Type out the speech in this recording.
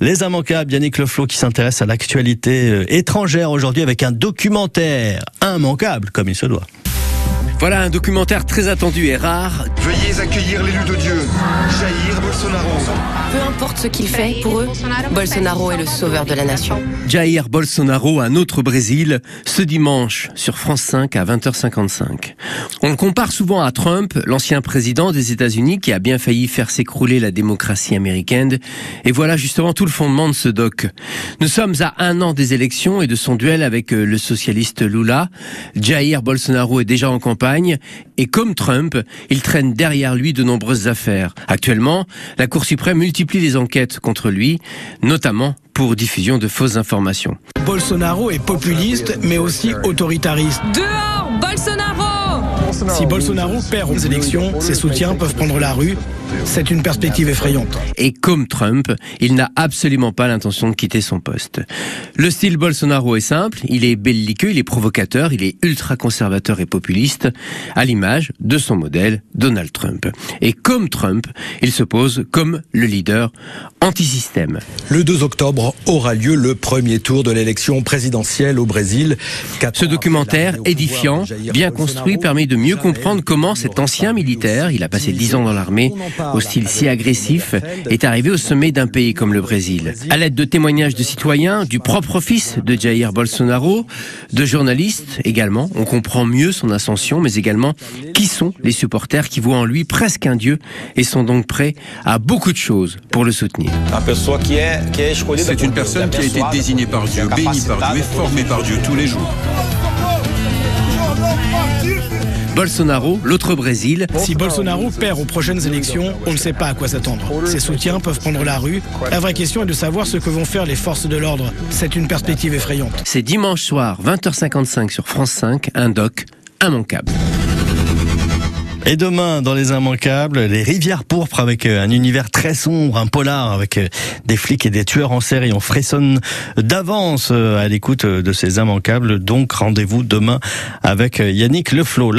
Les immanquables, Yannick Leflot qui s'intéresse à l'actualité euh, étrangère aujourd'hui avec un documentaire immanquable comme il se doit. Voilà un documentaire très attendu et rare. Veuillez accueillir l'élu de Dieu, Jair Bolsonaro. Peu importe ce qu'il fait, pour eux, Bolsonaro est le sauveur de la nation. Jair Bolsonaro, un autre Brésil, ce dimanche sur France 5 à 20h55. On le compare souvent à Trump, l'ancien président des États-Unis qui a bien failli faire s'écrouler la démocratie américaine. Et voilà justement tout le fondement de ce doc. Nous sommes à un an des élections et de son duel avec euh, le socialiste Lula. Jair Bolsonaro est déjà en campagne et comme Trump, il traîne derrière lui de nombreuses affaires. Actuellement, la Cour suprême multiplie les enquêtes contre lui, notamment pour diffusion de fausses informations. Bolsonaro est populiste, mais aussi autoritariste. Dehors, Bolsonaro Si Bolsonaro perd aux élections, ses soutiens peuvent prendre la rue. C'est une perspective effrayante. Et comme Trump, il n'a absolument pas l'intention de quitter son poste. Le style Bolsonaro est simple, il est belliqueux, il est provocateur, il est ultra-conservateur et populiste, à l'image de son modèle, Donald Trump. Et comme Trump, il se pose comme le leader anti-système. Le 2 octobre aura lieu le premier tour de l'élection présidentielle au Brésil. Ce documentaire édifiant, bien construit, permet de mieux comprendre comment cet ancien militaire, il a passé dix ans dans l'armée, au style si agressif, est arrivé au sommet d'un pays comme le Brésil. À l'aide de témoignages de citoyens, du propre fils de Jair Bolsonaro, de journalistes également, on comprend mieux son ascension, mais également qui sont les supporters qui voient en lui presque un dieu et sont donc prêts à beaucoup de choses pour le soutenir. C'est une personne qui a été désignée par Dieu, bénie par Dieu et formée par Dieu tous les jours. Bolsonaro, l'autre Brésil. Si Bolsonaro perd aux prochaines élections, on ne sait pas à quoi s'attendre. Ses soutiens peuvent prendre la rue. La vraie question est de savoir ce que vont faire les forces de l'ordre. C'est une perspective effrayante. C'est dimanche soir, 20h55 sur France 5, un doc immanquable. Et demain, dans les immanquables, les rivières pourpres avec euh, un univers très sombre, un polar avec euh, des flics et des tueurs en série. On frissonne d'avance euh, à l'écoute de ces immanquables. Donc, rendez-vous demain avec Yannick Leflot.